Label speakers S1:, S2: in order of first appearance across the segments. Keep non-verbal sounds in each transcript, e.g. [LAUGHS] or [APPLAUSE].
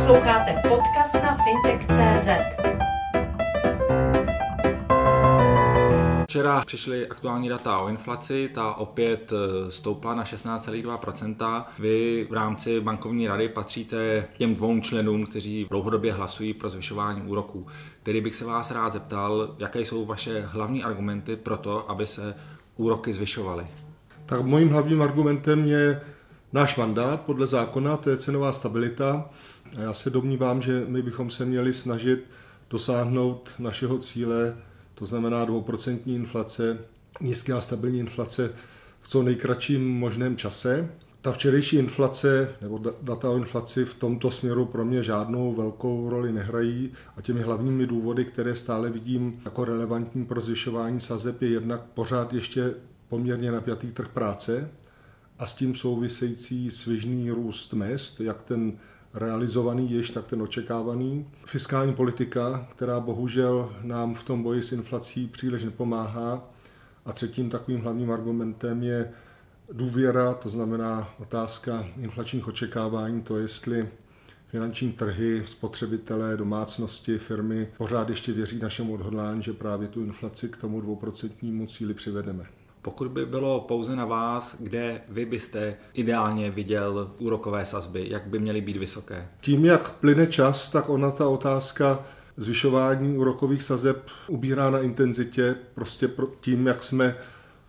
S1: Posloucháte podcast na fintech.cz.
S2: Včera přišly aktuální data o inflaci, ta opět eh, stoupla na 16,2%. Vy v rámci bankovní rady patříte těm dvou členům, kteří dlouhodobě hlasují pro zvyšování úroků. Tedy bych se vás rád zeptal, jaké jsou vaše hlavní argumenty pro to, aby se úroky zvyšovaly.
S3: Tak mojím hlavním argumentem je náš mandát podle zákona, to je cenová stabilita. A já se domnívám, že my bychom se měli snažit dosáhnout našeho cíle, to znamená 2% inflace, nízké a stabilní inflace v co nejkratším možném čase. Ta včerejší inflace nebo data o inflaci v tomto směru pro mě žádnou velkou roli nehrají a těmi hlavními důvody, které stále vidím jako relevantní pro zvyšování sazeb, je jednak pořád ještě poměrně napjatý trh práce a s tím související svižný růst mest, jak ten realizovaný již, tak ten očekávaný. Fiskální politika, která bohužel nám v tom boji s inflací příliš nepomáhá. A třetím takovým hlavním argumentem je důvěra, to znamená otázka inflačních očekávání, to jestli finanční trhy, spotřebitelé, domácnosti, firmy pořád ještě věří našemu odhodlání, že právě tu inflaci k tomu dvouprocentnímu cíli přivedeme.
S2: Pokud by bylo pouze na vás, kde vy byste ideálně viděl úrokové sazby, jak by měly být vysoké?
S3: Tím, jak plyne čas, tak ona ta otázka zvyšování úrokových sazeb ubírá na intenzitě. Prostě tím, jak jsme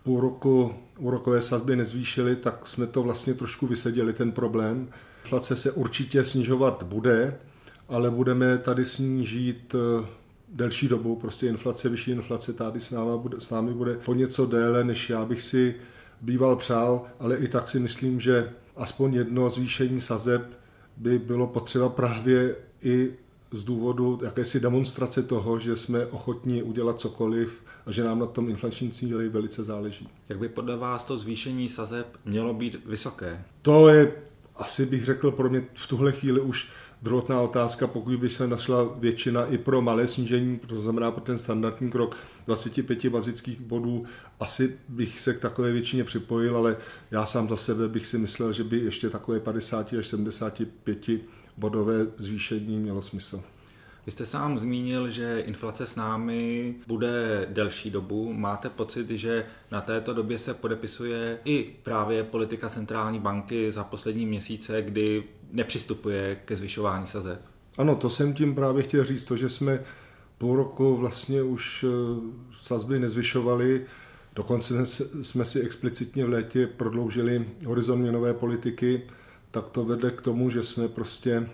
S3: půl roku úrokové sazby nezvýšili, tak jsme to vlastně trošku vyseděli, ten problém. Inflace se určitě snižovat bude, ale budeme tady snížit eh, delší dobu, prostě inflace, vyšší inflace tady s námi bude, s námi bude po něco déle, než já bych si býval přál, ale i tak si myslím, že aspoň jedno zvýšení sazeb by bylo potřeba právě i z důvodu jakési demonstrace toho, že jsme ochotní udělat cokoliv a že nám na tom inflační cíli velice záleží.
S2: Jak by podle vás to zvýšení sazeb mělo být vysoké?
S3: To je asi bych řekl pro mě v tuhle chvíli už druhotná otázka, pokud by se našla většina i pro malé snížení, to znamená pro ten standardní krok 25 bazických bodů, asi bych se k takové většině připojil, ale já sám za sebe bych si myslel, že by ještě takové 50 až 75 bodové zvýšení mělo smysl.
S2: Vy jste sám zmínil, že inflace s námi bude delší dobu. Máte pocit, že na této době se podepisuje i právě politika centrální banky za poslední měsíce, kdy nepřistupuje ke zvyšování sazeb?
S3: Ano, to jsem tím právě chtěl říct, to, že jsme půl roku vlastně už eh, sazby nezvyšovali, dokonce jsme si explicitně v létě prodloužili horizont měnové politiky, tak to vede k tomu, že jsme prostě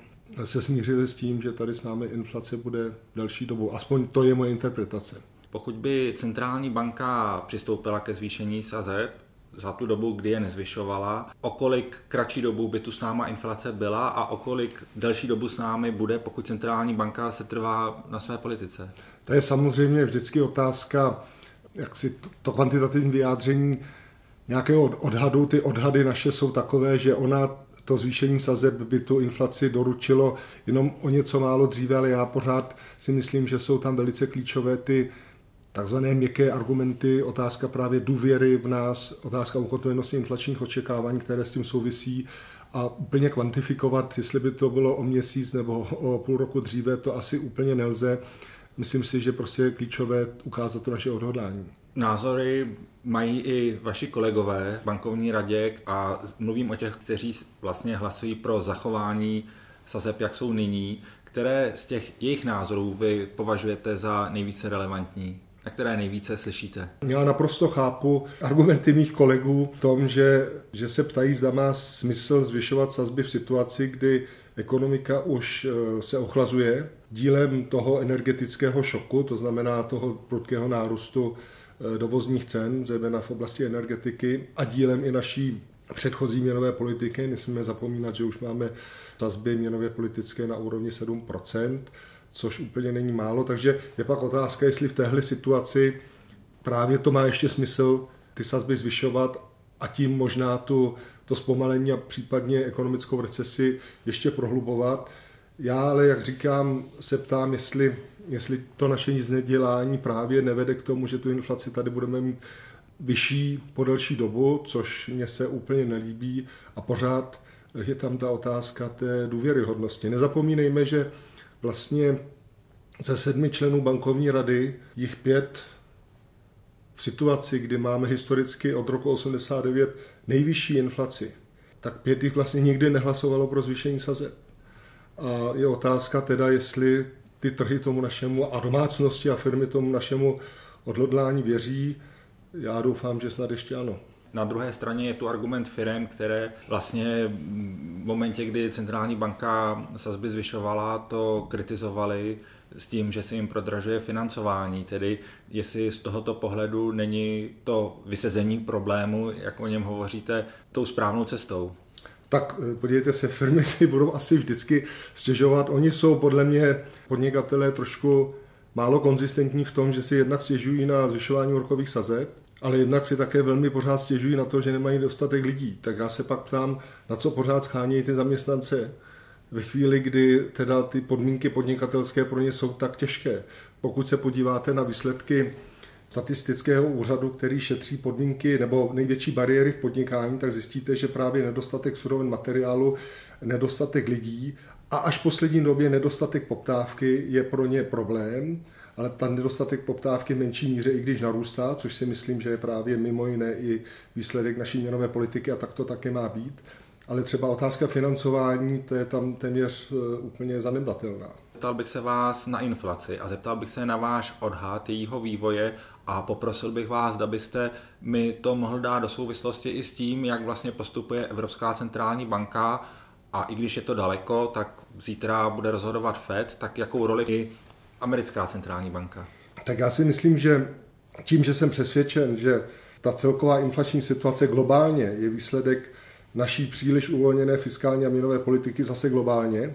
S3: se smířili s tím, že tady s námi inflace bude delší dobu. Aspoň to je moje interpretace.
S2: Pokud by centrální banka přistoupila ke zvýšení sazeb za tu dobu, kdy je nezvyšovala, o kolik kratší dobu by tu s náma inflace byla a o kolik delší dobu s námi bude, pokud centrální banka se trvá na své politice?
S3: To je samozřejmě vždycky otázka, jak si to, to kvantitativní vyjádření nějakého odhadu. Ty odhady naše jsou takové, že ona to zvýšení sazeb by tu inflaci doručilo jenom o něco málo dříve, ale já pořád si myslím, že jsou tam velice klíčové ty takzvané měkké argumenty, otázka právě důvěry v nás, otázka ukotvenosti inflačních očekávání, které s tím souvisí a úplně kvantifikovat, jestli by to bylo o měsíc nebo o půl roku dříve, to asi úplně nelze. Myslím si, že prostě je klíčové ukázat to naše odhodlání.
S2: Názory mají i vaši kolegové v bankovní radě a mluvím o těch, kteří vlastně hlasují pro zachování sazeb, jak jsou nyní. Které z těch jejich názorů vy považujete za nejvíce relevantní? A které nejvíce slyšíte?
S3: Já naprosto chápu argumenty mých kolegů v tom, že, že se ptají, zda má smysl zvyšovat sazby v situaci, kdy ekonomika už eh, se ochlazuje dílem toho energetického šoku, to znamená toho prudkého nárůstu Eh, dovozních cen, zejména v oblasti energetiky a dílem i naší předchozí měnové politiky. Nesmíme zapomínat, že už máme sazby měnové politické na úrovni 7%, což úplně není málo, takže je pak otázka, jestli v téhle situaci právě to má ještě smysl ty sazby zvyšovat a tím možná tu, to zpomalení a případně ekonomickou recesi ještě prohlubovat. Já ale, jak říkám, se ptám, jestli jestli to naše znedělání právě nevede k tomu, že tu inflaci tady budeme mít vyšší po delší dobu, což mě se úplně nelíbí a pořád je tam ta otázka té důvěryhodnosti. Nezapomínejme, že vlastně ze sedmi členů bankovní rady jich pět v situaci, kdy máme historicky od roku 89 nejvyšší inflaci, tak pět jich vlastně nikdy nehlasovalo pro zvýšení sazeb. A je otázka teda, jestli ty trhy tomu našemu a domácnosti a firmy tomu našemu odhodlání věří. Já doufám, že snad ještě ano.
S2: Na druhé straně je tu argument firm, které vlastně v momentě, kdy centrální banka sazby zvyšovala, to kritizovali s tím, že se jim prodražuje financování. Tedy jestli z tohoto pohledu není to vysezení problému, jak o něm hovoříte, tou správnou cestou.
S3: Tak eh, podívejte se, firmy si budou asi vždycky stěžovat. Oni jsou podle mě podnikatelé trošku málo konzistentní v tom, že si jednak stěžují na zvyšování úrokových sazeb, ale jednak si také velmi pořád stěžují na to, že nemají dostatek lidí. Tak já se pak ptám, na co pořád schánějí ty zaměstnance ve chvíli, kdy teda ty podmínky podnikatelské pro ně jsou tak těžké. Pokud se podíváte na výsledky statistického úřadu, který šetří podmínky nebo největší bariéry v podnikání, tak zjistíte, že právě nedostatek surovin materiálu, nedostatek lidí a až v poslední době nedostatek poptávky je pro ně problém, ale ten nedostatek poptávky v menší míře, i když narůstá, což si myslím, že je právě mimo jiné i výsledek naší měnové politiky a tak to také má být. Ale třeba otázka financování, to je tam téměř eh, úplně zanedbatelná.
S2: Zeptal bych se vás na inflaci a zeptal bych se na váš odhad jejího vývoje a poprosil bych vás, abyste mi to mohl dát do souvislosti i s tím, jak vlastně postupuje Evropská centrální banka a i když je to daleko, tak zítra bude rozhodovat Fed, tak jakou roli americká centrální banka?
S3: Tak já si myslím, že tím, že jsem přesvědčen, že ta celková inflační situace globálně je výsledek naší příliš uvolněné fiskální a měnové politiky zase globálně,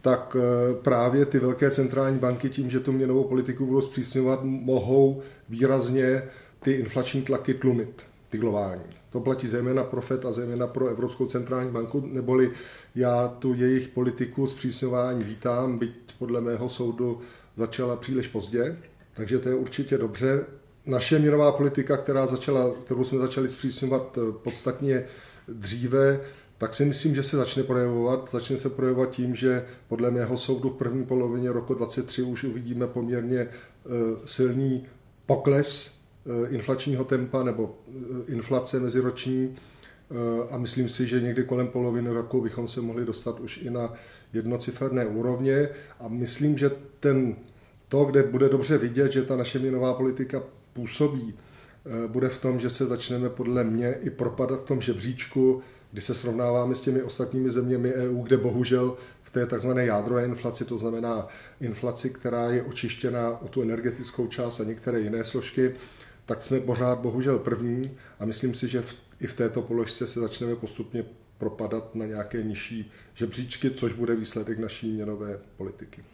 S3: tak eh, právě ty velké centrální banky tím, že tu měnovou politiku budou zpřísňovat, mohou výrazně ty inflační tlaky tlumit, ty globální. To platí zejména pro FED a zejména pro Evropskou centrální banku, neboli já tu jejich politiku zpřísňování vítám, byť podle mého soudu začala příliš pozdě, takže to je určitě dobře. Naše měnová politika, která začala, kterou jsme začali zpřísňovat eh, podstatně dříve, tak si myslím, že se začne projevovat. Začne se projevovat tím, že podle mého soudu v první polovině roku 2023 už uvidíme poměrně eh, silný pokles eh, inflačního tempa nebo inflace meziroční a myslím si, že někdy kolem poloviny roku bychom se mohli dostat už i na jednociferné úrovně. A myslím, že ten, to, kde bude dobře vidět, že ta naše měnová politika působí, bude v tom, že se začneme podle mě i propadat v tom žebříčku když se srovnáváme s těmi ostatními zeměmi EU, kde bohužel v té takzvané jádrové inflaci, to znamená inflaci, která je očištěna o tu energetickou část a některé jiné složky, tak jsme pořád bohužel první a myslím si, že v, i v této položce se začneme postupně propadat na nějaké nižší žebříčky, což bude výsledek naší měnové politiky.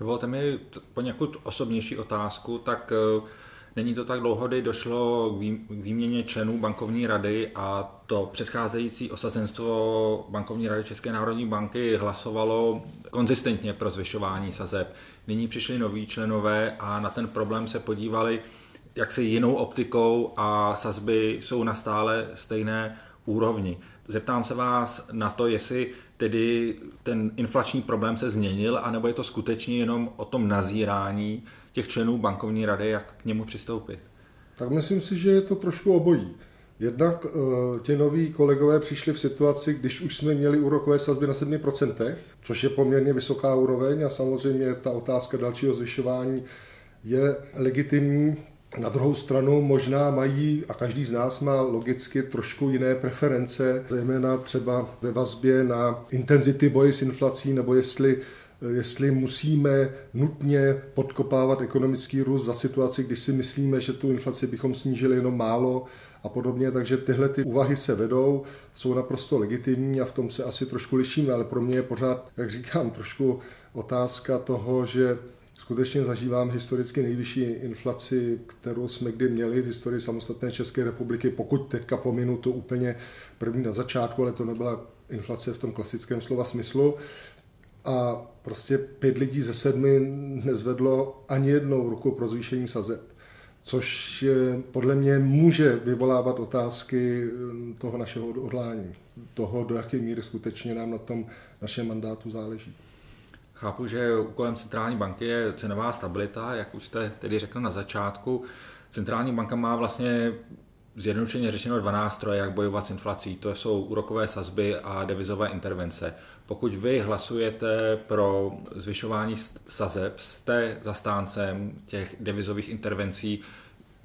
S2: Dovolte mi poněkud osobnější otázku, tak uh Není to tak dlouho, kdy došlo k výměně členů bankovní rady a to předcházející osazenstvo bankovní rady České národní banky hlasovalo konzistentně pro zvyšování sazeb. Nyní přišli noví členové a na ten problém se podívali jaksi jinou optikou a sazby jsou na stále stejné úrovni. Zeptám se vás na to, jestli tedy ten inflační problém se změnil, anebo je to skutečně jenom o tom nazírání těch členů bankovní rady, jak k němu přistoupit?
S3: Tak myslím si, že je to trošku obojí. Jednak uh, ti noví kolegové přišli v situaci, když už jsme měli úrokové sazby na 7%, což je poměrně vysoká úroveň a samozřejmě ta otázka dalšího zvyšování je legitimní. Na druhou stranu možná mají, a každý z nás má logicky trošku jiné preference, zejména třeba ve vazbě na intenzity boje s inflací, nebo jestli jestli musíme nutně podkopávat ekonomický růst za situaci, když si myslíme, že tu inflaci bychom snížili jenom málo a podobně. Takže tyhle ty úvahy se vedou, jsou naprosto legitimní a v tom se asi trošku lišíme, ale pro mě je pořád, jak říkám, trošku otázka toho, že skutečně zažívám historicky nejvyšší inflaci, kterou jsme kdy měli v historii samostatné České republiky, pokud teďka pominu to úplně první na začátku, ale to nebyla inflace v tom klasickém slova smyslu a prostě pět lidí ze sedmi nezvedlo ani jednou ruku pro zvýšení sazeb. což podle mě může vyvolávat otázky eh, toho našeho odhodlání, toho, do jaké míry skutečně nám na tom našem mandátu záleží.
S2: Chápu, že úkolem centrální banky je cenová stabilita, jak už jste tedy řekl na začátku. Centrální banka má vlastně zjednodušeně řešeno dva nástroje, jak bojovat s inflací. To jsou úrokové sazby a devizové intervence. Pokud vy hlasujete pro zvyšování sazeb, jste zastáncem těch devizových intervencí,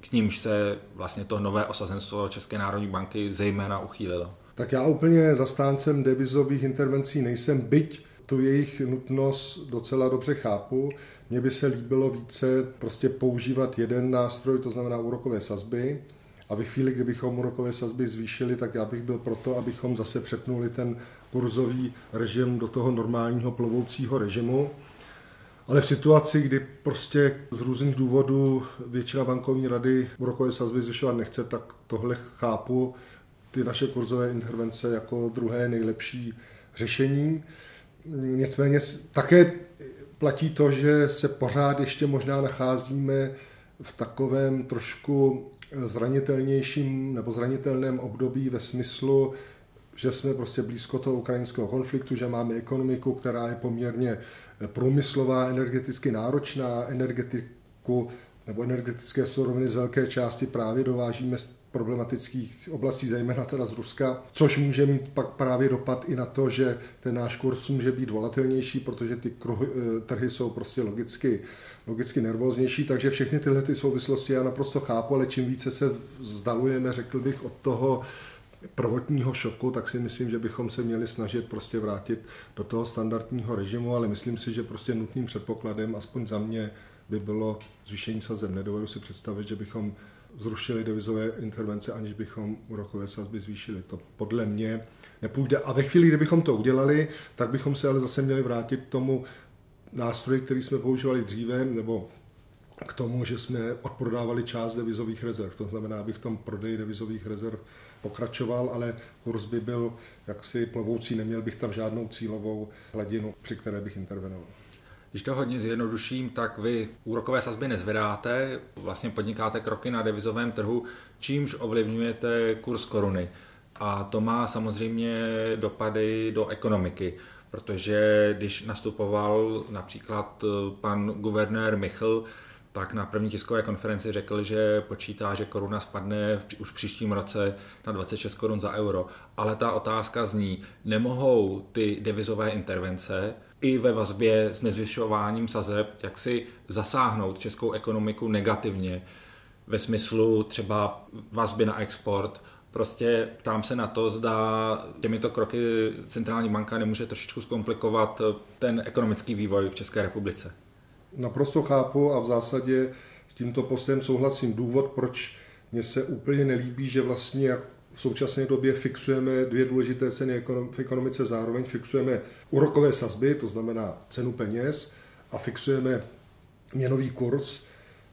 S2: k nímž se vlastně to nové osazenstvo České národní banky zejména uchýlilo.
S3: Tak já úplně zastáncem devizových intervencí nejsem, byť tu jejich nutnost docela dobře chápu. Mně by se líbilo více prostě používat jeden nástroj, to znamená úrokové sazby, a ve chvíli, kdybychom úrokové sazby zvýšili, tak já bych byl proto, abychom zase přepnuli ten kurzový režim do toho normálního plovoucího režimu. Ale v situaci, kdy prostě z různých důvodů většina bankovní rady úrokové sazby zvyšovat nechce, tak tohle chápu ty naše kurzové intervence jako druhé nejlepší řešení. Nicméně také platí to, že se pořád ještě možná nacházíme v takovém trošku zranitelnějším nebo zranitelném období ve smyslu, že jsme prostě blízko toho ukrajinského konfliktu, že máme ekonomiku, která je poměrně průmyslová, energeticky náročná, energetiku nebo energetické suroviny z velké části právě dovážíme z problematických oblastí, zejména teda z Ruska, což může mít pak právě dopad i na to, že ten náš kurz může být volatilnější, protože ty kruhy, eh, trhy jsou prostě logicky, logicky nervóznější, takže všechny tyhle ty souvislosti já naprosto chápu, ale čím více se vzdalujeme, řekl bych, od toho prvotního šoku, tak si myslím, že bychom se měli snažit prostě vrátit do toho standardního režimu, ale myslím si, že prostě nutným předpokladem, aspoň za mě, by bylo zvýšení sazeb. Nedovedu si představit, že bychom zrušili devizové intervence, aniž bychom úrokové sazby zvýšili. To podle mě nepůjde. A ve chvíli, kdybychom to udělali, tak bychom se ale zase měli vrátit k tomu nástroji, který jsme používali dříve, nebo k tomu, že jsme odprodávali část devizových rezerv. To znamená, abych v tom prodeji devizových rezerv pokračoval, ale kurz by byl jaksi plovoucí, neměl bych tam žádnou cílovou hladinu, při které bych intervenoval.
S2: Když to hodně zjednoduším, tak vy úrokové sazby nezvedáte, vlastně podnikáte kroky na devizovém trhu, čímž ovlivňujete kurz koruny. A to má samozřejmě dopady do ekonomiky, protože když nastupoval například pan guvernér Michl, tak na první tiskové konferenci řekl, že počítá, že koruna spadne už v příštím roce na 26 korun za euro. Ale ta otázka zní, nemohou ty devizové intervence i ve vazbě s nezvyšováním sazeb, jak si zasáhnout českou ekonomiku negativně ve smyslu třeba vazby na export. Prostě ptám se na to, zda těmito kroky centrální banka nemůže trošičku zkomplikovat ten ekonomický vývoj v České republice.
S3: Naprosto chápu a v zásadě s tímto postem souhlasím. Důvod, proč mně se úplně nelíbí, že vlastně v současné době fixujeme dvě důležité ceny v ekonomice zároveň. Fixujeme úrokové sazby, to znamená cenu peněz, a fixujeme měnový kurz,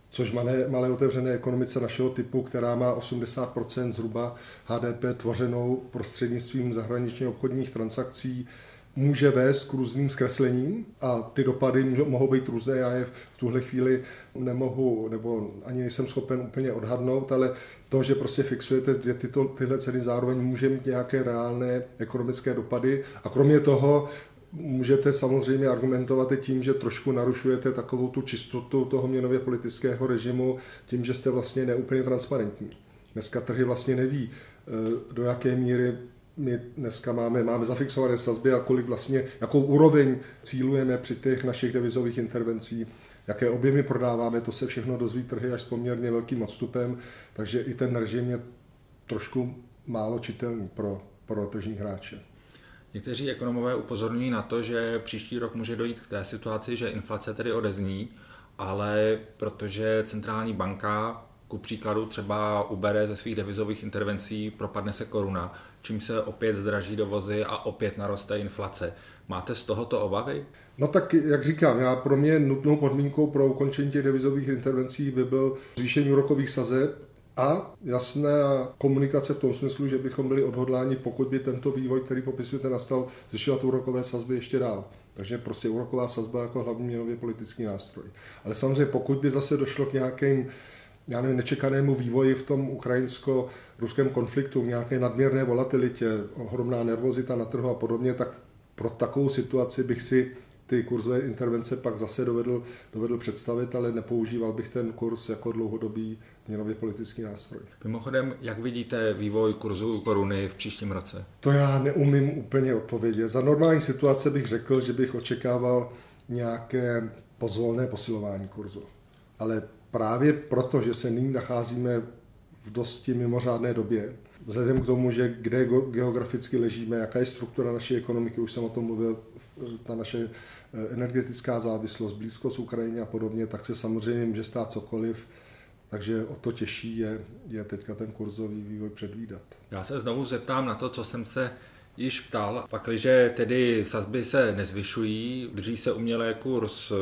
S3: což malé, malé otevřené ekonomice našeho typu, která má 80% zhruba HDP tvořenou prostřednictvím zahraničně obchodních transakcí, může vést k různým zkreslením a ty dopady mohou být různé. Já je v tuhle chvíli nemohu, nebo ani nejsem schopen úplně odhadnout, ale to, že prostě fixujete dvě tyto, tyhle ceny zároveň může mít nějaké reálné ekonomické dopady a kromě toho můžete samozřejmě argumentovat i tím, že trošku narušujete takovou tu čistotu toho měnově politického režimu tím, že jste vlastně neúplně transparentní. Dneska trhy vlastně neví, eh, do jaké míry my dneska máme, máme zafixované sazby a kolik vlastně, jakou úroveň cílujeme při těch našich devizových intervencích, jaké objemy prodáváme, to se všechno dozví trhy až s poměrně velkým odstupem, takže i ten režim je trošku málo čitelný pro, pro tržní hráče.
S2: Někteří ekonomové upozorňují na to, že příští rok může dojít k té situaci, že inflace tedy odezní, ale protože centrální banka ku příkladu třeba ubere ze svých devizových intervencí, propadne se koruna, čím se opět zdraží dovozy a opět naroste inflace. Máte z tohoto obavy?
S3: No tak, jak říkám, já pro mě nutnou podmínkou pro ukončení těch devizových intervencí by byl zvýšení úrokových sazeb a jasná komunikace v tom smyslu, že bychom byli odhodláni, pokud by tento vývoj, který popisujete, nastal, zvyšovat úrokové sazby ještě dál. Takže prostě úroková sazba jako hlavní měnově politický nástroj. Ale samozřejmě pokud by zase došlo k nějakým já nevím, nečekanému vývoji v tom ukrajinsko-ruském konfliktu, nějaké nadměrné volatilitě, ohromná nervozita na trhu a podobně, tak pro takovou situaci bych si ty kurzové intervence pak zase dovedl, dovedl představit, ale nepoužíval bych ten kurz jako dlouhodobý měnově politický nástroj.
S2: Mimochodem, jak vidíte vývoj kurzu koruny v příštím roce?
S3: To já neumím úplně odpovědět. Za normální situace bych řekl, že bych očekával nějaké pozvolné posilování kurzu. Ale právě proto, že se nyní nacházíme v dosti mimořádné době, vzhledem k tomu, že kde geograficky ležíme, jaká je struktura naší ekonomiky, už jsem o tom mluvil, ta naše eh, energetická závislost, blízkost Ukrajině a podobně, tak se samozřejmě může stát cokoliv. Takže o to těžší je, je teďka ten kurzový vývoj předvídat.
S2: Já se znovu zeptám na to, co jsem se již ptal. Pakliže tedy sazby se nezvyšují, drží se umělé kurz eh,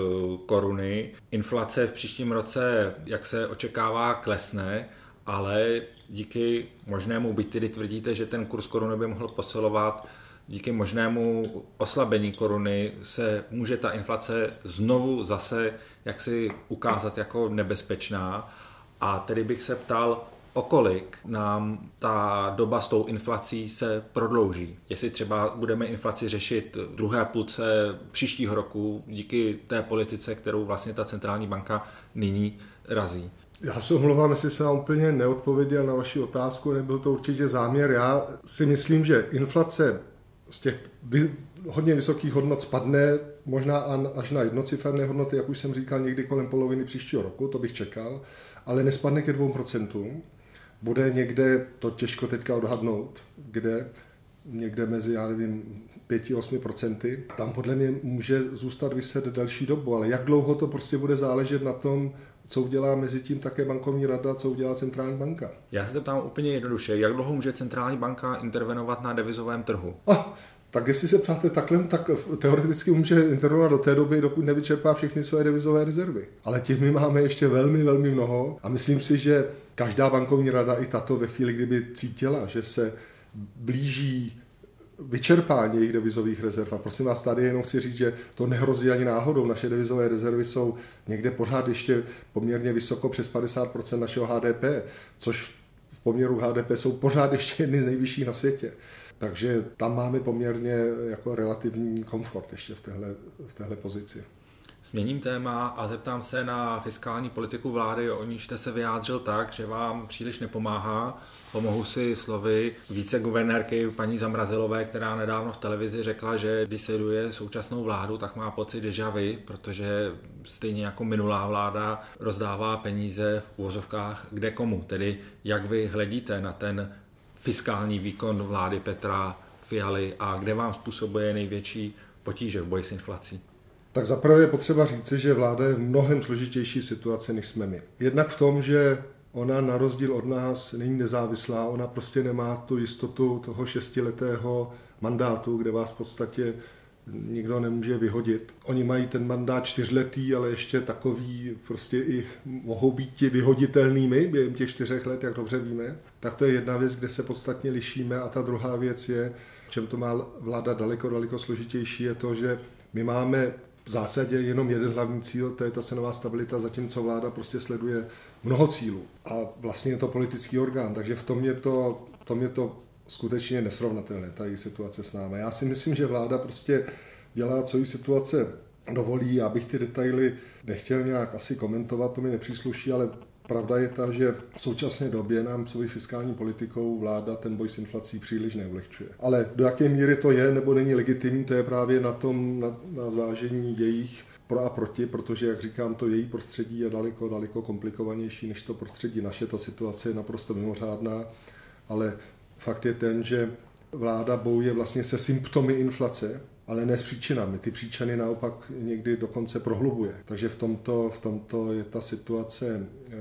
S2: koruny, inflace v příštím roce, jak se očekává, klesne, ale díky možnému, byť tedy tvrdíte, že ten kurz koruny by mohl posilovat, díky možnému oslabení koruny se může ta inflace znovu zase jaksi ukázat jako nebezpečná. A tedy bych se ptal, okolik nám ta doba s tou inflací se prodlouží. Jestli třeba budeme inflaci řešit druhé půlce příštího roku díky té politice, kterou vlastně ta centrální banka nyní razí.
S3: Já se omlouvám, jestli jsem úplně neodpověděl na vaši otázku, nebyl to určitě záměr. Já si myslím, že inflace z těch hodně vysokých hodnot spadne možná až na jednociferné hodnoty, jak už jsem říkal, někdy kolem poloviny příštího roku, to bych čekal, ale nespadne ke 2%. Bude někde, to těžko teďka odhadnout, kde, někde mezi, já nevím, 5-8%. Tam podle mě může zůstat vyset delší dobu, ale jak dlouho to prostě bude záležet na tom, co udělá mezi tím také bankovní rada, co udělá centrální banka.
S2: Já se ptám úplně jednoduše, jak dlouho může centrální banka intervenovat na devizovém trhu?
S3: Ah, tak jestli se ptáte takhle, tak teoreticky může intervenovat do té doby, dokud nevyčerpá všechny své devizové rezervy. Ale těch my máme ještě velmi, velmi mnoho a myslím si, že každá bankovní rada, i tato ve chvíli, kdyby cítila, že se blíží vyčerpání jejich devizových rezerv. A prosím vás, tady jenom chci říct, že to nehrozí ani náhodou. Naše devizové rezervy jsou někde pořád ještě poměrně vysoko přes 50% našeho HDP, což v poměru HDP jsou pořád ještě jedny z nejvyšších na světě. Takže tam máme poměrně jako relativní komfort ještě v téhle, v téhle pozici.
S2: Změním téma a zeptám se na fiskální politiku vlády, o níž jste se vyjádřil tak, že vám příliš nepomáhá. Pomohu si slovy více guvernérky paní Zamrazilové, která nedávno v televizi řekla, že když sleduje současnou vládu, tak má pocit deja vu, protože stejně jako minulá vláda rozdává peníze v úvozovkách kde komu. Tedy jak vy hledíte na ten fiskální výkon vlády Petra Fialy a kde vám způsobuje největší potíže v boji s inflací?
S3: Tak zaprvé je potřeba říci, že vláda je v mnohem složitější situaci, než jsme my. Jednak v tom, že ona na rozdíl od nás není nezávislá, ona prostě nemá tu jistotu toho šestiletého mandátu, kde vás v podstatě nikdo nemůže vyhodit. Oni mají ten mandát čtyřletý, ale ještě takový, prostě i mohou být ti vyhoditelnými během těch čtyřech let, jak dobře víme. Tak to je jedna věc, kde se podstatně lišíme a ta druhá věc je, v čem to má vláda daleko, daleko složitější, je to, že my máme v zásadě jenom jeden hlavní cíl, to je ta cenová stabilita, zatímco vláda prostě sleduje mnoho cílů. A vlastně je to politický orgán, takže v tom je to, v tom je to skutečně nesrovnatelné, ta její situace s námi. Já si myslím, že vláda prostě dělá, co jí situace dovolí. Já bych ty detaily nechtěl nějak asi komentovat, to mi nepřísluší, ale Pravda je ta, že v současné době nám svou fiskální politikou vláda ten boj s inflací příliš neulehčuje. Ale do jaké míry to je nebo není legitimní, to je právě na tom, na, na zvážení jejich pro a proti, protože, jak říkám, to její prostředí je daleko, daleko komplikovanější než to prostředí naše. Ta situace je naprosto mimořádná, ale fakt je ten, že vláda bojuje vlastně se symptomy inflace, ale ne s příčinami. Ty příčiny naopak někdy dokonce prohlubuje. Takže v tomto, v tomto je ta situace eh,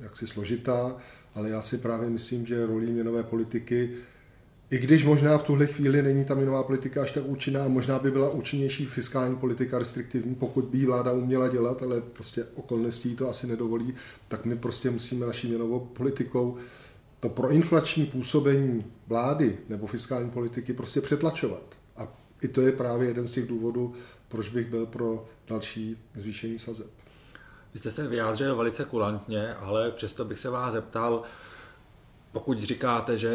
S3: jaksi složitá, ale já si právě myslím, že rolí měnové politiky, i když možná v tuhle chvíli není ta měnová politika až tak účinná, možná by byla účinnější fiskální politika restriktivní, pokud by vláda uměla dělat, ale prostě okolností to asi nedovolí, tak my prostě musíme naší měnovou politikou to proinflační působení vlády nebo fiskální politiky prostě přetlačovat i to je právě jeden z těch důvodů, proč bych byl pro další zvýšení sazeb.
S2: Vy jste se vyjádřil velice kulantně, ale přesto bych se vás zeptal, pokud říkáte, že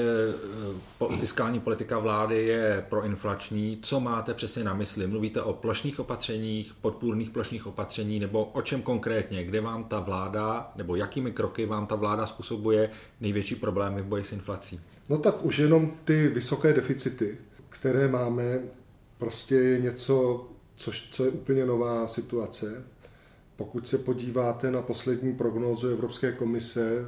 S2: eh, fiskální politika vlády je proinflační, co máte přesně na mysli? Mluvíte o plošných opatřeních, podpůrných plošných opatření, nebo o čem konkrétně? Kde vám ta vláda, nebo jakými kroky vám ta vláda způsobuje největší problémy v boji s inflací?
S3: No tak už jenom ty vysoké deficity, které máme, prostě je něco, což, co je úplně nová situace. Pokud se podíváte na poslední prognózu Evropské komise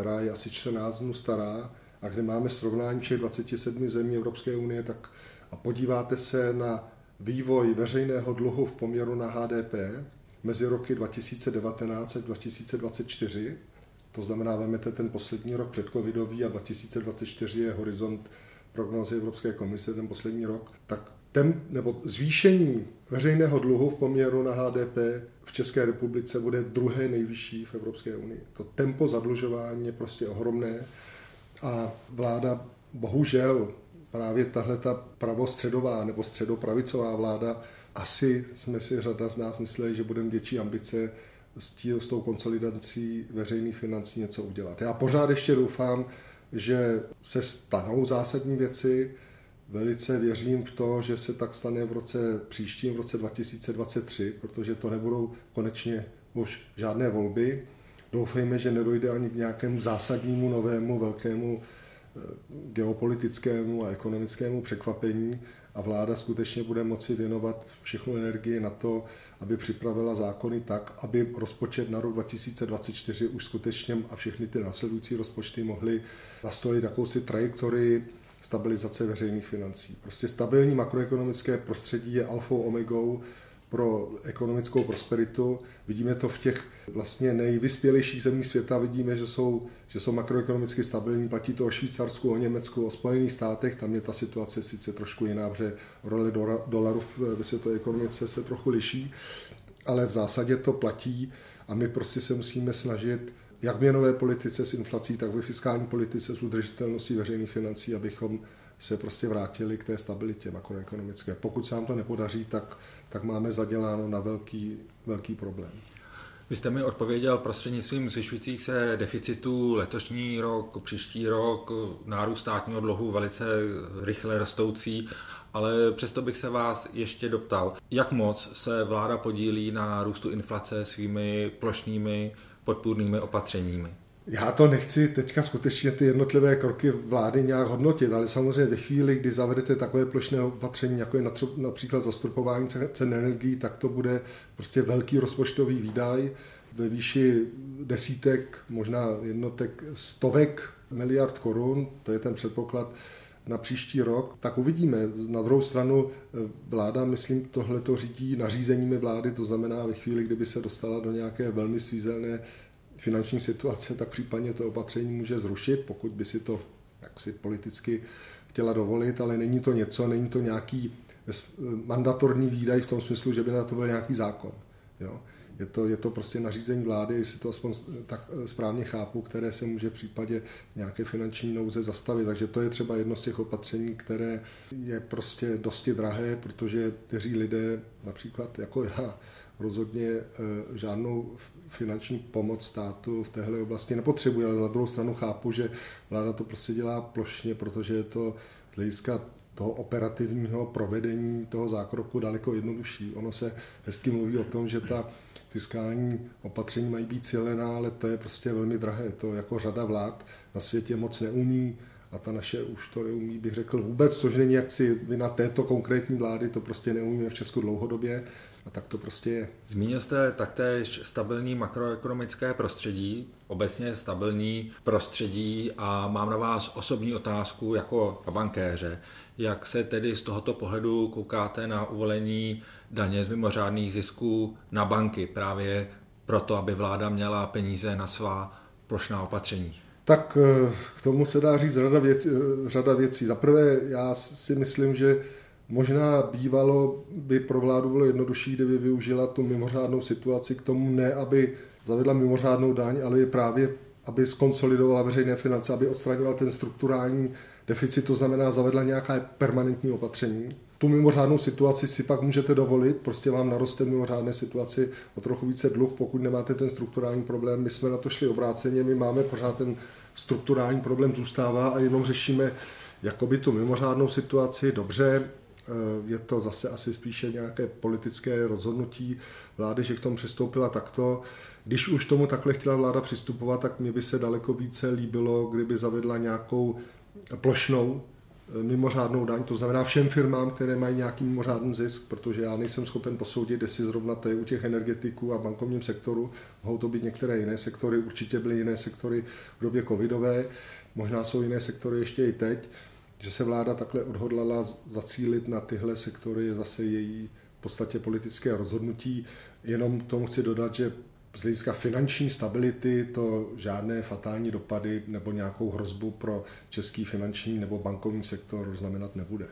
S3: která je asi 14 dnů stará a kde máme srovnání všech 27 zemí Evropské unie, tak a podíváte se na vývoj veřejného dluhu v poměru na HDP mezi roky 2019 a 2024, to znamená, vezmete ten poslední rok předcovidový a 2024 je horizont prognózy Evropské komise, ten poslední rok, tak tem, nebo zvýšení veřejného dluhu v poměru na HDP v České republice bude druhé nejvyšší v Evropské unii. To tempo zadlužování je prostě ohromné a vláda bohužel právě tahle ta pravostředová nebo středopravicová vláda, asi jsme si řada z nás mysleli, že budeme větší ambice s, tí, s tou konsolidací veřejných financí něco udělat. Já pořád ještě doufám, že se stanou zásadní věci, Velice věřím v to, že se tak stane v roce příštím, v roce 2023, protože to nebudou konečně už žádné volby. Doufejme, že nedojde ani k nějakému zásadnímu novému velkému eh, geopolitickému a ekonomickému překvapení a vláda skutečně bude moci věnovat všechnu energii na to, aby připravila zákony tak, aby rozpočet na rok 2024 už skutečně a všechny ty následující rozpočty mohly nastolit jakousi trajektorii stabilizace veřejných financí. Prostě stabilní makroekonomické prostředí je alfou omegou pro ekonomickou prosperitu. Vidíme to v těch vlastně nejvyspělejších zemích světa, vidíme, že jsou, že jsou makroekonomicky stabilní. Platí to o Švýcarsku, o Německu, o Spojených státech, tam je ta situace sice trošku jiná, protože role dolaru ve světové ekonomice se trochu liší, ale v zásadě to platí a my prostě se musíme snažit jak v měnové politice s inflací, tak ve fiskální politice s udržitelností veřejných financí, abychom se prostě vrátili k té stabilitě makroekonomické. Pokud se nám to nepodaří, tak, tak máme zaděláno na velký, velký problém.
S2: Vy jste mi odpověděl prostřednictvím zvyšujících se deficitů letošní rok, příští rok, nárůst státního dluhu velice rychle rostoucí, ale přesto bych se vás ještě doptal, jak moc se vláda podílí na růstu inflace svými plošnými podpůrnými opatřeními.
S3: Já to nechci teďka skutečně ty jednotlivé kroky vlády nějak hodnotit, ale samozřejmě ve chvíli, kdy zavedete takové plošné opatření, jako je například zastropování cen energií, tak to bude prostě velký rozpočtový výdaj ve výši desítek, možná jednotek, stovek miliard korun, to je ten předpoklad na příští rok, tak uvidíme. Na druhou stranu vláda, myslím, tohle to řídí nařízeními vlády, to znamená ve chvíli, kdyby se dostala do nějaké velmi svízelné finanční situace, tak případně to opatření může zrušit, pokud by si to jaksi politicky chtěla dovolit, ale není to něco, není to nějaký mandatorní výdaj v tom smyslu, že by na to byl nějaký zákon. Jo? Je to, je to prostě nařízení vlády, jestli to aspoň tak správně chápu, které se může v případě nějaké finanční nouze zastavit. Takže to je třeba jedno z těch opatření, které je prostě dosti drahé, protože kteří lidé, například jako já, rozhodně eh, žádnou finanční pomoc státu v téhle oblasti nepotřebuje, ale na druhou stranu chápu, že vláda to prostě dělá plošně, protože je to z hlediska toho operativního provedení toho zákroku daleko jednodušší. Ono se hezky mluví o tom, že ta fiskální opatření mají být cílená, ale to je prostě velmi drahé. To jako řada vlád na světě moc neumí a ta naše už to neumí, bych řekl vůbec, což není jaksi vina této konkrétní vlády, to prostě neumíme v Česku dlouhodobě a tak to prostě je.
S2: Zmínil jste taktéž stabilní makroekonomické prostředí, obecně stabilní prostředí a mám na vás osobní otázku jako bankéře. Jak se tedy z tohoto pohledu koukáte na uvolení daně z mimořádných zisků na banky právě proto, aby vláda měla peníze na svá plošná opatření?
S3: Tak eh, k tomu se dá říct řada věcí. Řada věcí. Za prvé, já si myslím, že Možná bývalo by pro vládu bylo jednodušší, kdyby využila tu mimořádnou situaci k tomu, ne aby zavedla mimořádnou daň, ale je právě, aby skonsolidovala veřejné finance, aby odstranila ten strukturální deficit, to znamená zavedla nějaká permanentní opatření. tu mimořádnou situaci si pak můžete dovolit, prostě vám naroste mimořádné situaci o trochu více dluh, pokud nemáte ten strukturální problém. My jsme na to šli obráceně, my máme pořád ten strukturální problém zůstává a jenom řešíme jakoby tu mimořádnou situaci. Dobře, je to zase asi spíše nějaké politické rozhodnutí vlády, že k tomu přistoupila takto. Když už tomu takhle chtěla vláda přistupovat, tak mě by se daleko více líbilo, kdyby zavedla nějakou plošnou eh, mimořádnou daň, to znamená všem firmám, které mají nějaký mimořádný zisk, protože já nejsem schopen posoudit, jestli zrovna to je u těch energetiků a bankovním sektoru, mohou to být některé jiné sektory, určitě byly jiné sektory v době covidové, možná jsou jiné sektory ještě i teď, že se vláda takhle odhodlala zacílit na tyhle sektory je zase její v podstatě politické rozhodnutí. Jenom tomu chci dodat, že z hlediska finanční stability to žádné fatální dopady nebo nějakou hrozbu pro český finanční nebo bankovní sektor znamenat nebude.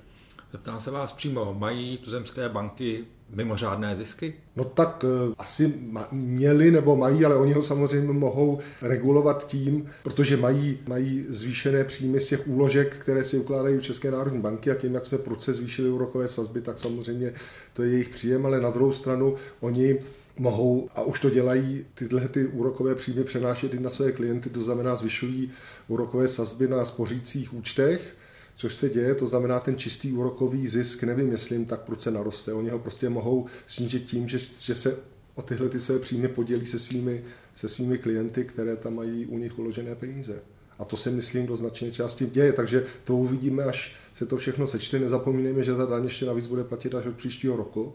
S2: Zeptám se vás přímo, mají tuzemské banky mimořádné zisky?
S3: No tak uh, asi měli nebo mají, ale oni ho samozřejmě mohou regulovat tím, protože mají, mají zvýšené příjmy z těch úložek, které si ukládají u České národní banky a tím, jak jsme proces zvýšili úrokové sazby, tak samozřejmě to je jejich příjem, ale na druhou stranu oni mohou, a už to dělají, tyhle ty úrokové příjmy přenášet i na své klienty, to znamená zvyšují úrokové sazby na spořících účtech, což se děje, to znamená ten čistý úrokový zisk, nevím, jim tak proce naroste. Oni ho prostě mohou snížit tím, že, že se o tyhle ty své příjmy podělí se svými, se svými klienty, které tam mají u nich uložené peníze. A to si myslím do značné části děje, takže to uvidíme, až se to všechno sečte. Nezapomínejme, že ta daň ještě navíc bude platit až od příštího roku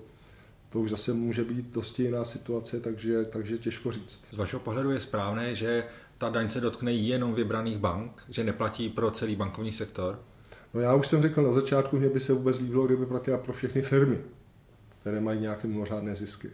S3: to už zase může být dosti jiná situace, takže, takže těžko říct.
S2: Z vašeho pohledu je správné, že ta daň se dotkne jenom vybraných bank, že neplatí pro celý bankovní sektor?
S3: No já už jsem řekl na začátku, že by se vůbec líbilo, kdyby platila pro všechny firmy, které mají nějaké mimořádné zisky.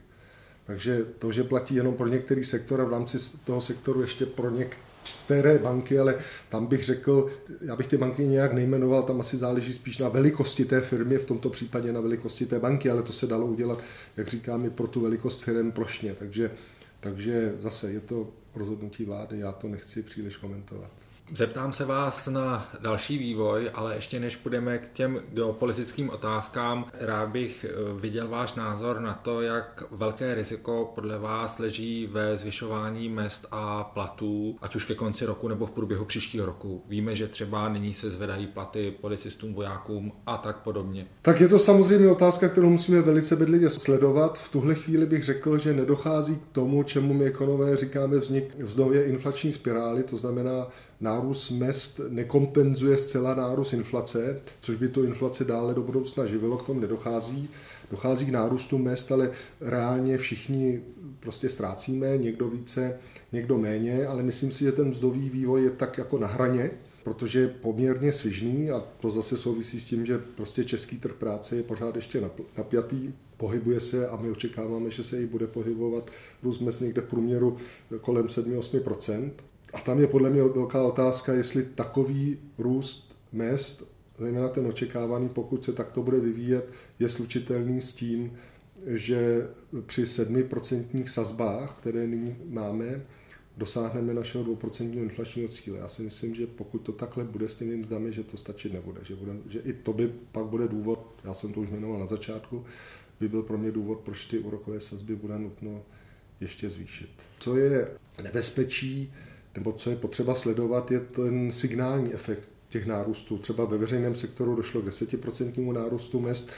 S3: Takže to, že platí jenom pro některý sektor a v rámci toho sektoru ještě pro některé které banky, ale tam bych řekl, já bych ty banky nějak nejmenoval, tam asi záleží spíš na velikosti té firmy, v tomto případě na velikosti té banky, ale to se dalo udělat, jak říkám, i pro tu velikost firm plošně. Takže, takže zase je to rozhodnutí vlády, já to nechci příliš komentovat.
S2: Zeptám se vás na další vývoj, ale ještě než půjdeme k těm geopolitickým otázkám, rád bych eh, viděl váš názor na to, jak velké riziko podle vás leží ve zvyšování mest a platů, ať už ke konci roku nebo v průběhu příštího roku. Víme, že třeba nyní se zvedají platy policistům, vojákům a tak podobně.
S3: Tak je to samozřejmě otázka, kterou musíme velice bedlivě sledovat. V tuhle chvíli bych řekl, že nedochází k tomu, čemu my ekonomé říkáme vznik vzdově inflační spirály, to znamená nárůst mest nekompenzuje zcela nárůst inflace, což by tu inflaci dále do budoucna živilo, k tomu nedochází. Dochází k nárůstu mest, ale reálně všichni prostě ztrácíme, někdo více, někdo méně, ale myslím si, že ten mzdový vývoj je tak jako na hraně, protože je poměrně svižný a to zase souvisí s tím, že prostě český trh práce je pořád ještě napjatý, pohybuje se a my očekáváme, že se i bude pohybovat růst mest někde v průměru kolem 7-8%. A tam je podle mě velká otázka, jestli takový růst mest, zejména ten očekávaný, pokud se takto bude vyvíjet, je slučitelný s tím, že při 7% sazbách, které nyní máme, dosáhneme našeho 2% inflačního cíle. Já si myslím, že pokud to takhle bude s těmi mzdami, že to stačit nebude. Že, bude, že i to by pak bude důvod, já jsem to už jmenoval na začátku, by byl pro mě důvod, proč ty úrokové sazby bude nutno ještě zvýšit. Co je nebezpečí, nebo co je potřeba sledovat, je ten signální efekt těch nárůstů. Třeba ve veřejném sektoru došlo k 10% nárůstu mest,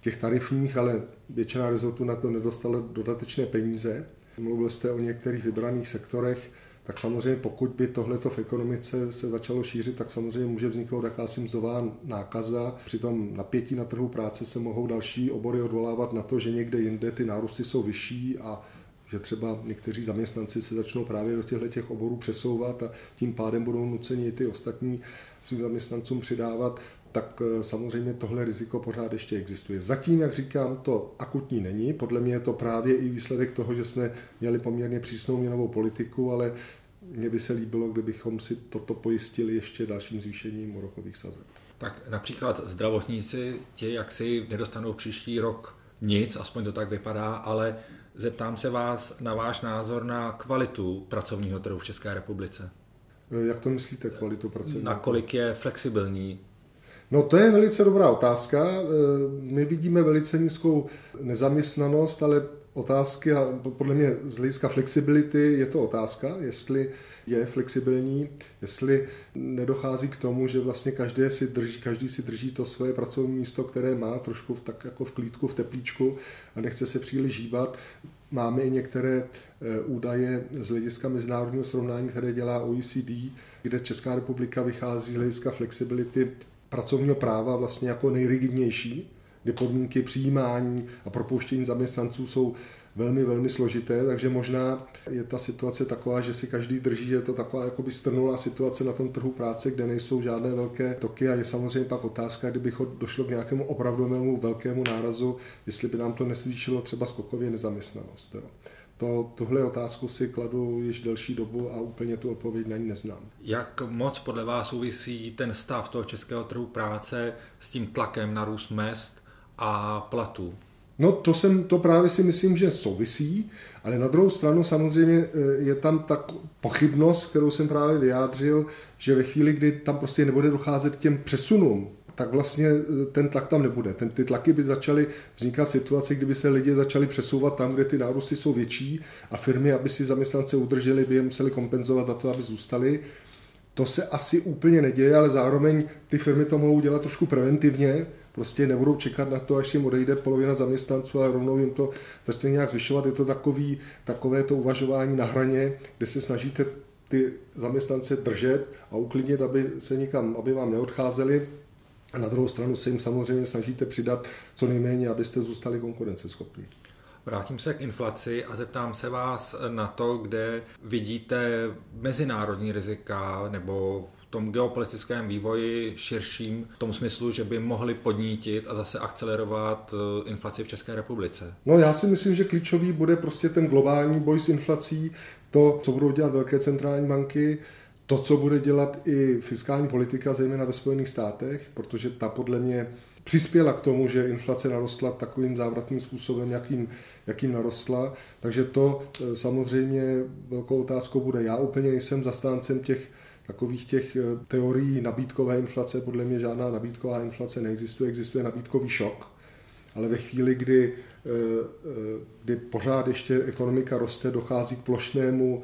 S3: těch tarifních, ale většina rezortů na to nedostala dodatečné peníze. Mluvil jste o některých vybraných sektorech, tak samozřejmě pokud by tohleto v ekonomice se začalo šířit, tak samozřejmě může vzniknout jakási mzdová nákaza. Při tom napětí na trhu práce se mohou další obory odvolávat na to, že někde jinde ty nárůsty jsou vyšší a že třeba někteří zaměstnanci se začnou právě do těchto těch oborů přesouvat a tím pádem budou nuceni i ty ostatní svým zaměstnancům přidávat, tak eh, samozřejmě tohle riziko pořád ještě existuje. Zatím, jak říkám, to akutní není. Podle mě je to právě i výsledek toho, že jsme měli poměrně přísnou měnovou politiku, ale mně by se líbilo, kdybychom si toto pojistili ještě dalším zvýšením úrokových sazeb.
S2: Tak například zdravotníci, ti jak si nedostanou příští rok nic, aspoň to tak vypadá, ale Zeptám se vás na váš názor na kvalitu pracovního trhu v České republice.
S3: Jak to myslíte, kvalitu pracovního
S2: Na kolik je flexibilní?
S3: No to je velice dobrá otázka. Eh, my vidíme velice nízkou nezaměstnanost, ale otázky, a podle mě z hlediska flexibility je to otázka, jestli je flexibilní, jestli nedochází k tomu, že vlastně každý si drží, každý si drží to svoje pracovní místo, které má trošku v, tak jako v klídku, v teplíčku a nechce se příliš žíbat. Máme i některé eh, údaje z hlediska mezinárodního srovnání, které dělá OECD, kde Česká republika vychází z hlediska flexibility pracovního práva vlastně jako nejrigidnější, kdy podmínky přijímání a propouštění zaměstnanců jsou velmi, velmi složité, takže možná je ta situace taková, že si každý drží, že je to taková jakoby strnulá situace na tom trhu práce, kde nejsou žádné velké toky a je samozřejmě pak otázka, kdyby došlo k nějakému opravdovému velkému nárazu, jestli by nám to nesvýšilo třeba skokově nezaměstnanost. Jo. To, tuhle otázku si kladu již delší dobu a úplně tu odpověď na ní neznám.
S2: Jak moc podle vás souvisí ten stav toho českého trhu práce s tím tlakem na růst mest a platů?
S3: No to, jsem, to právě si myslím, že souvisí, ale na druhou stranu samozřejmě e, je tam ta pochybnost, kterou jsem právě vyjádřil, že ve chvíli, kdy tam prostě nebude docházet k těm přesunům, tak vlastně e, ten tlak tam nebude. Ten, ty tlaky by začaly vznikat v situaci, kdyby se lidi začali přesouvat tam, kde ty nárůsty jsou větší a firmy, aby si zaměstnance udrželi, by je museli kompenzovat za to, aby zůstali. To se asi úplně neděje, ale zároveň ty firmy to mohou dělat trošku preventivně, prostě nebudou čekat na to, až jim odejde polovina zaměstnanců, ale rovnou jim to začne nějak zvyšovat. Je to takový, takové to uvažování na hraně, kde se snažíte ty zaměstnance držet a uklidnit, aby se nikam, aby vám neodcházeli. A na druhou stranu se jim samozřejmě snažíte přidat co nejméně, abyste zůstali konkurenceschopní.
S2: Vrátím se k inflaci a zeptám se vás na to, kde vidíte mezinárodní rizika nebo tom geopolitickém vývoji širším, v tom smyslu, že by mohli podnítit a zase akcelerovat eh, inflaci v České republice?
S3: No já si myslím, že klíčový bude prostě ten globální boj s inflací, to, co budou dělat velké centrální banky, to, co bude dělat i fiskální politika, zejména ve Spojených státech, protože ta podle mě přispěla k tomu, že inflace narostla takovým závratným způsobem, jakým, jakým narostla. Takže to eh, samozřejmě velkou otázkou bude. Já úplně nejsem zastáncem těch takových těch eh, teorií nabídkové inflace, podle mě žádná nabídková inflace neexistuje, existuje nabídkový šok. Ale ve chvíli, kdy, eh, eh, kdy pořád ještě ekonomika roste, dochází k plošnému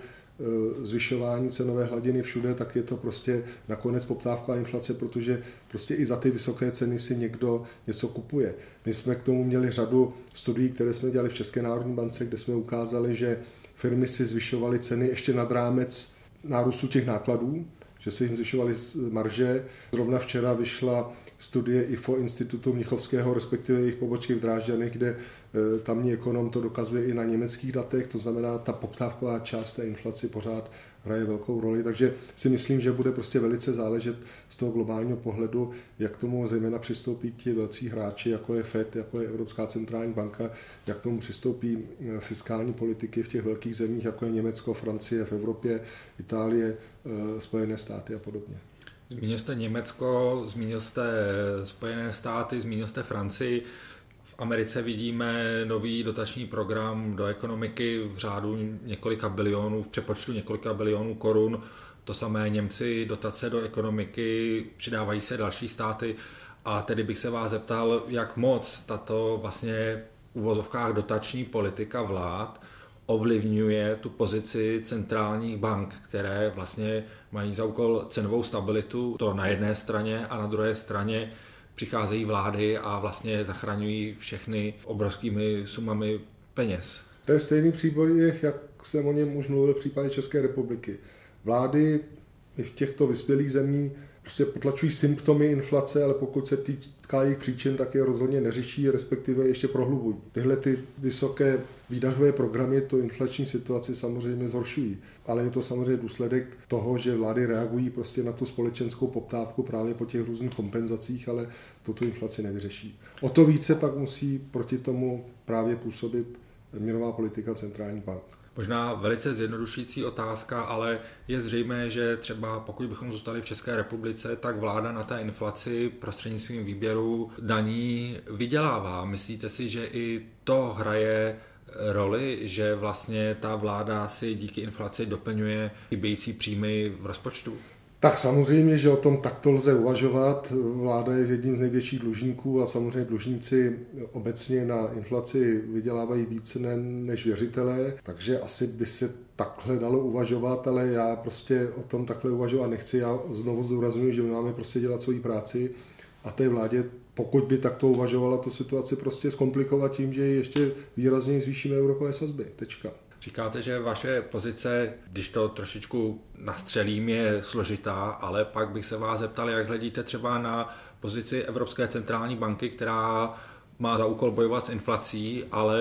S3: zvyšování cenové hladiny všude, tak je to prostě nakonec poptávka inflace, protože prostě i za ty vysoké ceny si někdo něco kupuje. My jsme k tomu měli řadu studií, které jsme dělali v České národní bance, kde jsme ukázali, že firmy si zvyšovaly ceny ještě nad rámec nárůstu těch nákladů, že se jim zvyšovaly marže. Zrovna včera vyšla studie IFO Institutu Mnichovského, respektive jejich pobočky v Drážďanech, kde e, tamní ekonom to dokazuje i na německých datech, to znamená, ta poptávková část té inflaci pořád hraje velkou roli, takže si myslím, že bude prostě velice záležet z toho globálního pohledu, jak tomu zejména přistoupí ti velcí hráči, jako je FED, jako je Evropská centrální banka, jak tomu přistoupí e, fiskální politiky v těch velkých zemích, jako je Německo, Francie v Evropě, Itálie, e, Spojené státy a podobně.
S2: Zmínil jste Německo, zmínil jste Spojené státy, zmínil jste Francii. V Americe vidíme nový dotační program do ekonomiky v řádu několika bilionů, v přepočtu několika bilionů korun. To samé Němci, dotace do ekonomiky, přidávají se další státy. A tedy bych se vás zeptal, jak moc tato vlastně uvozovkách dotační politika vlád ovlivňuje tu pozici centrálních bank, které vlastně mají za úkol cenovou stabilitu, to na jedné straně a na druhé straně přicházejí vlády a vlastně zachraňují všechny obrovskými sumami peněz.
S3: To je stejný příběh, jak jsem o něm už mluvil v případě České republiky. Vlády v těchto vyspělých zemí prostě potlačují symptomy inflace, ale pokud se týká jejich příčin, tak je rozhodně neřeší, respektive ještě prohlubují. Tyhle ty vysoké výdajové programy to inflační situaci samozřejmě zhoršují. Ale je to samozřejmě důsledek toho, že vlády reagují prostě na tu společenskou poptávku právě po těch různých kompenzacích, ale tuto inflaci nevyřeší. O to více pak musí proti tomu právě působit měnová politika centrální bank.
S2: Možná velice zjednodušující otázka, ale je zřejmé, že třeba pokud bychom zůstali v České republice, tak vláda na té inflaci prostřednictvím výběru daní vydělává. Myslíte si, že i to hraje roli, že vlastně ta vláda si díky inflaci doplňuje chybějící příjmy v rozpočtu?
S3: Tak samozřejmě, že o tom takto lze uvažovat. Vláda je jedním z největších dlužníků a samozřejmě dlužníci obecně na inflaci vydělávají více než věřitelé, takže asi by se takhle dalo uvažovat, ale já prostě o tom takhle uvažovat nechci. Já znovu zdůraznuju, že my máme prostě dělat svoji práci a té vládě pokud by takto uvažovala tu situaci prostě zkomplikovat tím, že ještě výrazně zvýšíme úrokové sazby. Tečka.
S2: Říkáte, že vaše pozice, když to trošičku nastřelím, je složitá, ale pak bych se vás zeptal, jak hledíte třeba na pozici Evropské centrální banky, která má za úkol bojovat s inflací, ale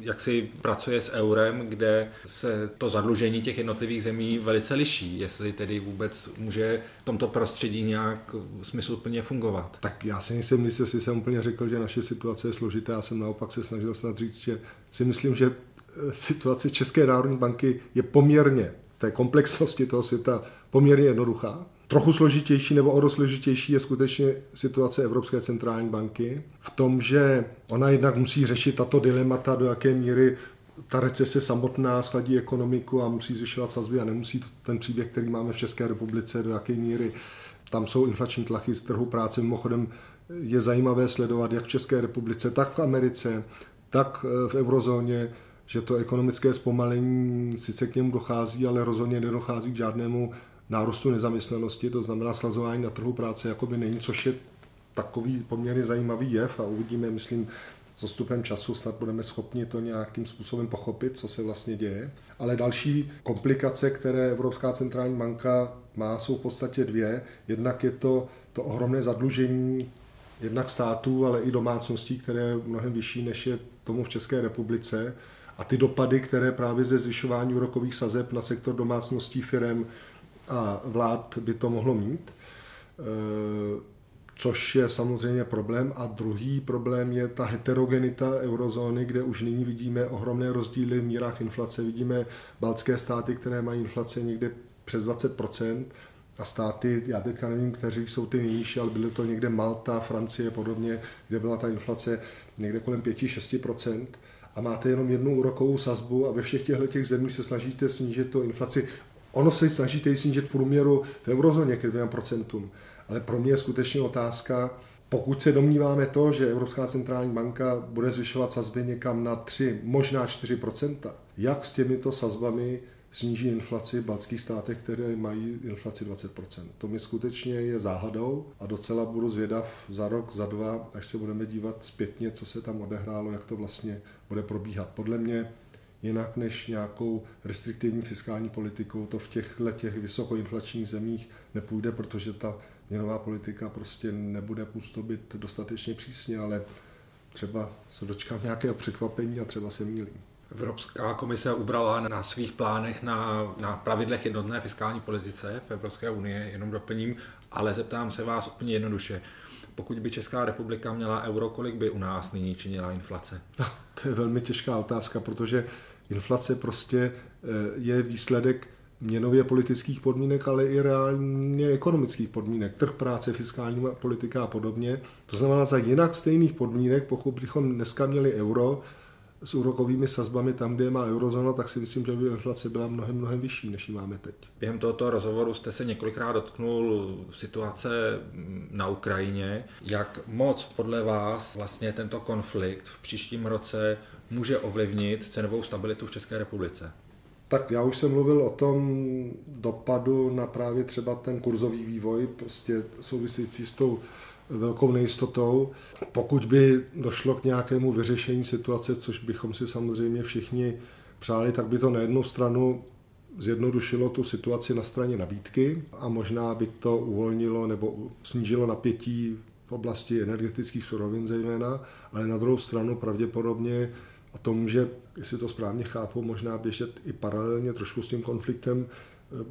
S2: jak si pracuje s eurem, kde se to zadlužení těch jednotlivých zemí velice liší, jestli tedy vůbec může v tomto prostředí nějak smysluplně fungovat.
S3: Tak já si nejsem jistý, jestli jsem úplně řekl, že naše situace je složitá, já jsem naopak se snažil snad říct, že si myslím, že situace České národní banky je poměrně té komplexnosti toho světa poměrně jednoduchá. Trochu složitější nebo o složitější je skutečně situace Evropské centrální banky v tom, že ona jednak musí řešit tato dilemata, do jaké míry ta recese samotná schladí ekonomiku a musí zvyšovat sazby a nemusí ten příběh, který máme v České republice, do jaké míry tam jsou inflační tlaky z trhu práce. Mimochodem je zajímavé sledovat jak v České republice, tak v Americe, tak v eurozóně, že to ekonomické zpomalení sice k němu dochází, ale rozhodně nedochází k žádnému nárůstu nezaměstnanosti, to znamená slazování na trhu práce jakoby není, což je takový poměrně zajímavý jev a uvidíme, myslím, s postupem času snad budeme schopni to nějakým způsobem pochopit, co se vlastně děje. Ale další komplikace, které Evropská centrální banka má, jsou v podstatě dvě. Jednak je to to ohromné zadlužení jednak států, ale i domácností, které je mnohem vyšší, než je tomu v České republice. A ty dopady, které právě ze zvyšování úrokových sazeb na sektor domácností, firem a vlád by to mohlo mít, e, což je samozřejmě problém. A druhý problém je ta heterogenita eurozóny, kde už nyní vidíme ohromné rozdíly v mírách inflace. Vidíme baltské státy, které mají inflace někde přes 20% a státy, já teďka nevím, kteří jsou ty nejnižší, ale byly to někde Malta, Francie podobně, kde byla ta inflace někde kolem 5-6 a máte jenom jednu úrokovou sazbu a ve všech těchto těch zemích se snažíte snížit tu inflaci. Ono se snažíte snížit v průměru v eurozóně k 2%, ale pro mě je skutečně otázka, pokud se domníváme to, že Evropská centrální banka bude zvyšovat sazby někam na 3, možná 4% jak s těmito sazbami sníží inflaci v baltských státech, které mají inflaci 20%. To mi skutečně je záhadou a docela budu zvědav za rok, za dva, až se budeme dívat zpětně, co se tam odehrálo, jak to vlastně bude probíhat. Podle mě jinak než nějakou restriktivní fiskální politikou to v těchto těch vysokoinflačních zemích nepůjde, protože ta měnová politika prostě nebude působit dostatečně přísně, ale třeba se dočkám nějakého překvapení a třeba se mýlím.
S2: Evropská komise ubrala na svých plánech na, na pravidlech jednotné fiskální politice v Evropské unii, jenom doplním, ale zeptám se vás úplně jednoduše. Pokud by Česká republika měla euro, kolik by u nás nyní činila inflace?
S3: No, [LAUGHS] to je velmi těžká otázka, protože inflace prostě eh, je výsledek měnově politických podmínek, ale i reálně ekonomických podmínek, trh práce, fiskální politika a podobně. To znamená, za jinak stejných podmínek, pokud bychom dneska měli euro, s úrokovými sazbami tam, kde má eurozóna, tak si myslím, že by inflace byla mnohem, mnohem vyšší, než ji máme teď.
S2: Během tohoto rozhovoru jste se několikrát dotknul situace na Ukrajině. Jak moc podle vás vlastně tento konflikt v příštím roce může ovlivnit cenovou stabilitu v České republice?
S3: Tak já už jsem mluvil o tom dopadu na právě třeba ten kurzový vývoj, prostě související s tou velkou nejistotou. Pokud by došlo k nějakému vyřešení situace, což bychom si samozřejmě všichni přáli, tak by to na jednu stranu zjednodušilo tu situaci na straně nabídky a možná by to uvolnilo nebo snížilo napětí v oblasti energetických surovin zejména, ale na druhou stranu pravděpodobně, a to může, jestli to správně chápu, možná běžet i paralelně trošku s tím konfliktem,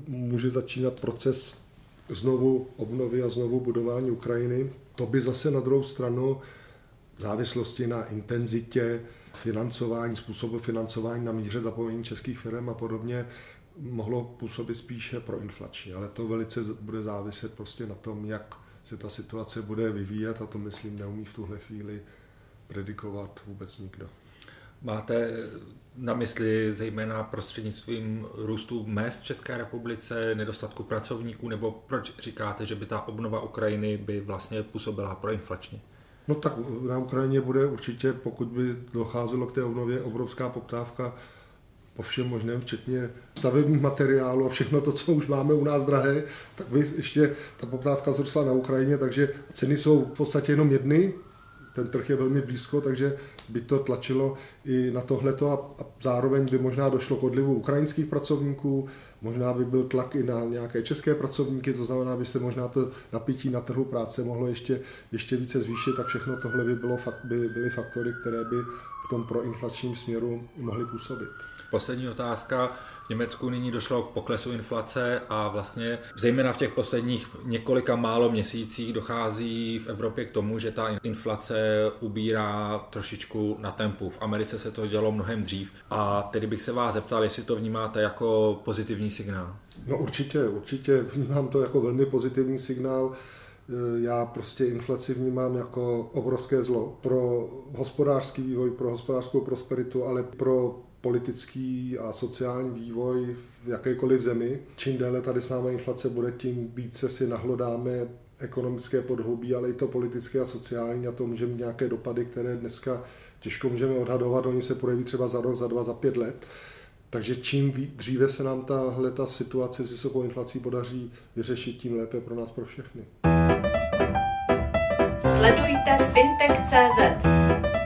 S3: může začínat proces znovu obnovy a znovu budování Ukrajiny. To by zase na druhou stranu v závislosti na intenzitě financování, způsobu financování na míře zapojení českých firm a podobně mohlo působit spíše proinflačně, ale to velice bude záviset prostě na tom, jak se ta situace bude vyvíjet a to myslím neumí v tuhle chvíli predikovat vůbec nikdo.
S2: Máte na mysli zejména prostřednictvím růstu mest v České republice, nedostatku pracovníků, nebo proč říkáte, že by ta obnova Ukrajiny by vlastně působila proinflačně?
S3: No tak na Ukrajině bude určitě, pokud by docházelo k té obnově, obrovská poptávka po všem možném, včetně stavebních materiálů a všechno to, co už máme u nás drahé, tak by ještě ta poptávka zrostla na Ukrajině, takže ceny jsou v podstatě jenom jedny, ten trh je velmi blízko, takže by to tlačilo i na tohleto a, a zároveň by možná došlo k odlivu ukrajinských pracovníků, možná by byl tlak i na nějaké české pracovníky, to znamená, by se možná to napětí na trhu práce mohlo ještě, ještě více zvýšit a všechno tohle by, bylo, by byly faktory, které by v tom proinflačním směru mohly působit.
S2: Poslední otázka. V Německu nyní došlo k poklesu inflace a vlastně zejména v těch posledních několika málo měsících dochází v Evropě k tomu, že ta inflace ubírá trošičku na tempu. V Americe se to dělo mnohem dřív a tedy bych se vás zeptal, jestli to vnímáte jako pozitivní signál.
S3: No určitě, určitě vnímám to jako velmi pozitivní signál já prostě inflaci vnímám jako obrovské zlo pro hospodářský vývoj, pro hospodářskou prosperitu, ale pro politický a sociální vývoj v jakékoliv zemi. Čím déle tady s námi inflace bude, tím více si nahlodáme ekonomické podhoubí, ale i to politické a sociální a to může mít nějaké dopady, které dneska těžko můžeme odhadovat, oni se projeví třeba za rok, za dva, za pět let. Takže čím dříve se nám tahle ta situace s vysokou inflací podaří vyřešit, tím lépe pro nás, pro všechny.
S1: Sledujte fintech.cz